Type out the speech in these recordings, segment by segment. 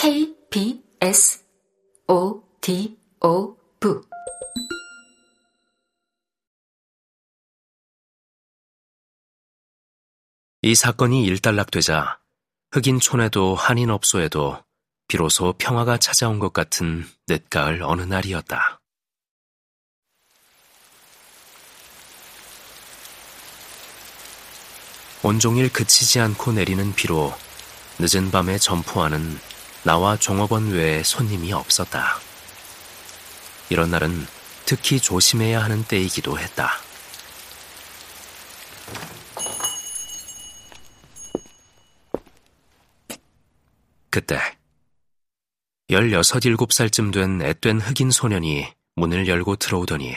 K, B, S, O, D, O, V. 이 사건이 일단락되자 흑인 촌에도 한인 업소에도 비로소 평화가 찾아온 것 같은 늦가을 어느 날이었다. 온종일 그치지 않고 내리는 비로 늦은 밤에 점포하는 나와 종업원 외에 손님이 없었다. 이런 날은 특히 조심해야 하는 때이기도 했다. 그때 16, 7살쯤 된 앳된 흑인 소년이 문을 열고 들어오더니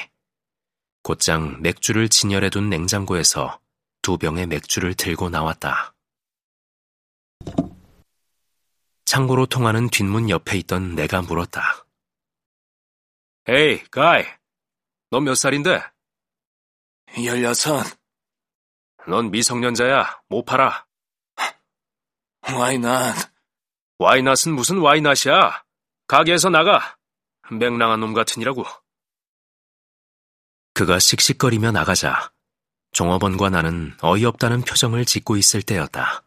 곧장 맥주를 진열해둔 냉장고에서 두 병의 맥주를 들고 나왔다. 창고로 통하는 뒷문 옆에 있던 내가 물었다. 에이, 가이. 넌몇 살인데? 열여섯. 넌 미성년자야. 못 팔아. 와이낫. 와이낫은 무슨 와이낫이야? 가게에서 나가. 맹랑한 놈 같으니라고. 그가 씩씩거리며 나가자 종업원과 나는 어이없다는 표정을 짓고 있을 때였다.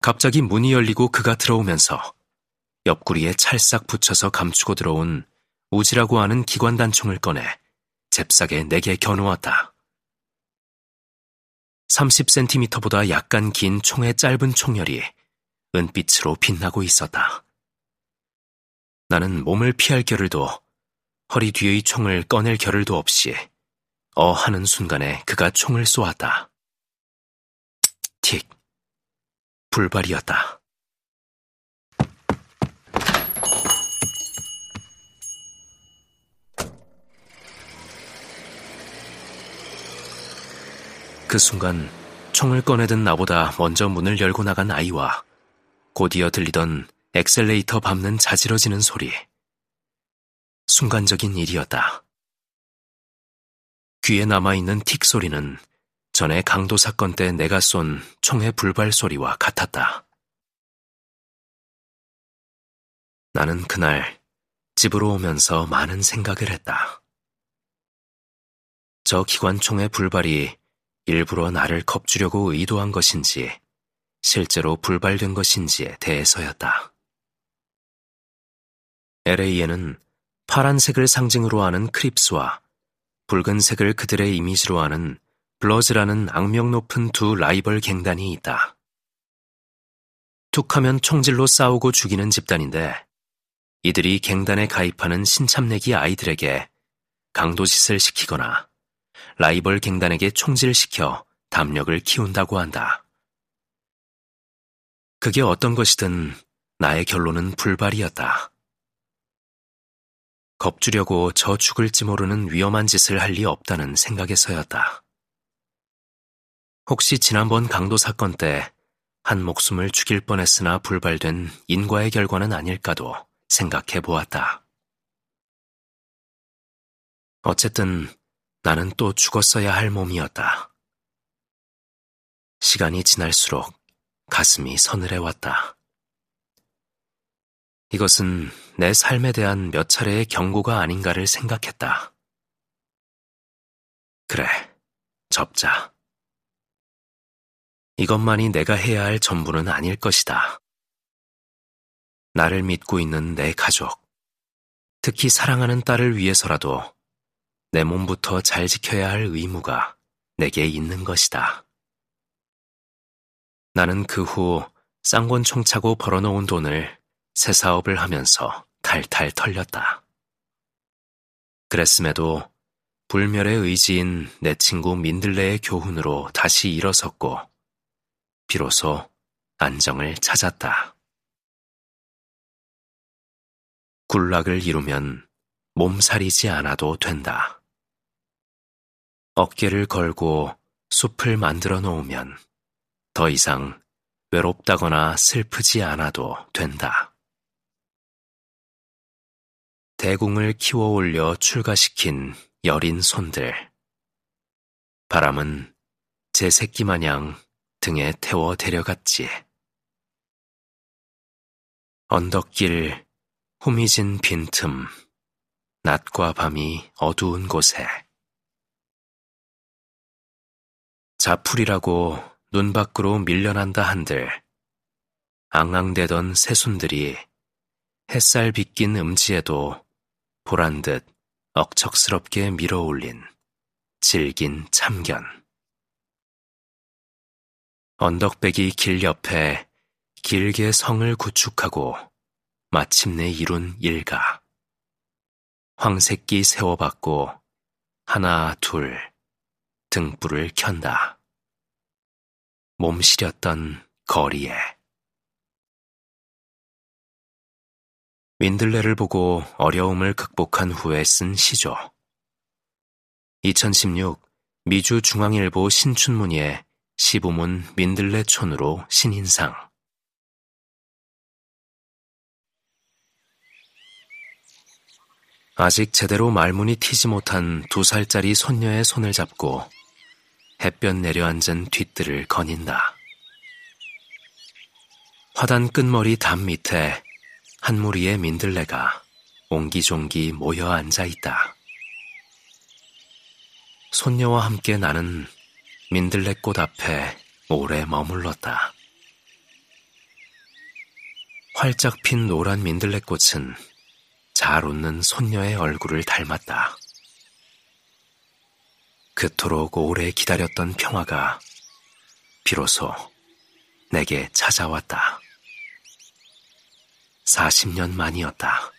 갑자기 문이 열리고 그가 들어오면서 옆구리에 찰싹 붙여서 감추고 들어온 우지라고 하는 기관단총을 꺼내 잽싸게 내게 겨누었다. 30cm보다 약간 긴 총의 짧은 총열이 은빛으로 빛나고 있었다. 나는 몸을 피할 겨를도 허리 뒤의 총을 꺼낼 겨를도 없이 어 하는 순간에 그가 총을 쏘았다. 틱. 불발이었다. 그 순간 총을 꺼내든 나보다 먼저 문을 열고 나간 아이와 곧이어 들리던 엑셀레이터 밟는 자지러지는 소리. 순간적인 일이었다. 귀에 남아있는 틱 소리는 전에 강도 사건 때 내가 쏜 총의 불발 소리와 같았다. 나는 그날 집으로 오면서 많은 생각을 했다. 저 기관총의 불발이 일부러 나를 겁주려고 의도한 것인지 실제로 불발된 것인지에 대해서였다. LA에는 파란색을 상징으로 하는 크립스와 붉은색을 그들의 이미지로 하는 블러즈라는 악명 높은 두 라이벌 갱단이 있다. 툭하면 총질로 싸우고 죽이는 집단인데 이들이 갱단에 가입하는 신참내기 아이들에게 강도짓을 시키거나 라이벌 갱단에게 총질시켜 담력을 키운다고 한다. 그게 어떤 것이든 나의 결론은 불발이었다. 겁주려고 저 죽을지 모르는 위험한 짓을 할 리 없다는 생각에서였다. 혹시 지난번 강도 사건 때 한 목숨을 죽일 뻔했으나 불발된 인과의 결과는 아닐까도 생각해 보았다. 어쨌든 나는 또 죽었어야 할 몸이었다. 시간이 지날수록 가슴이 서늘해 왔다. 이것은 내 삶에 대한 몇 차례의 경고가 아닌가를 생각했다. 그래, 접자. 이것만이 내가 해야 할 전부는 아닐 것이다. 나를 믿고 있는 내 가족, 특히 사랑하는 딸을 위해서라도 내 몸부터 잘 지켜야 할 의무가 내게 있는 것이다. 나는 그 후 쌍권 총 차고 벌어놓은 돈을 새 사업을 하면서 탈탈 털렸다. 그랬음에도 불멸의 의지인 내 친구 민들레의 교훈으로 다시 일어섰고, 비로소 안정을 찾았다. 굴락을 이루면 몸살이지 않아도 된다. 어깨를 걸고 숲을 만들어 놓으면 더 이상 외롭다거나 슬프지 않아도 된다. 대궁을 키워 올려 출가시킨 여린 손들. 바람은 제 새끼 마냥 등에 태워 데려갔지. 언덕길, 후미진 빈틈, 낮과 밤이 어두운 곳에 자풀이라고 눈 밖으로 밀려난다 한들 앙앙대던 새순들이 햇살 빗긴 음지에도 보란 듯 억척스럽게 밀어올린 질긴 참견. 언덕배기 길 옆에 길게 성을 구축하고 마침내 이룬 일가. 황새끼 세워받고 하나 둘 등불을 켠다. 몸 시렸던 거리에. 윈들레를 보고 어려움을 극복한 후에 쓴 시죠. 2016 미주 중앙일보 신춘문예 시부문 민들레촌으로 신인상 아직 제대로 말문이 튀지 못한 두 살짜리 손녀의 손을 잡고 햇볕 내려앉은 뒤뜰을 거닌다. 화단 끝머리 담 밑에 한 무리의 민들레가 옹기종기 모여 앉아 있다. 손녀와 함께 나는 민들레꽃 앞에 오래 머물렀다. 활짝 핀 노란 민들레꽃은 잘 웃는 손녀의 얼굴을 닮았다. 그토록 오래 기다렸던 평화가 비로소 내게 찾아왔다. 40년 만이었다.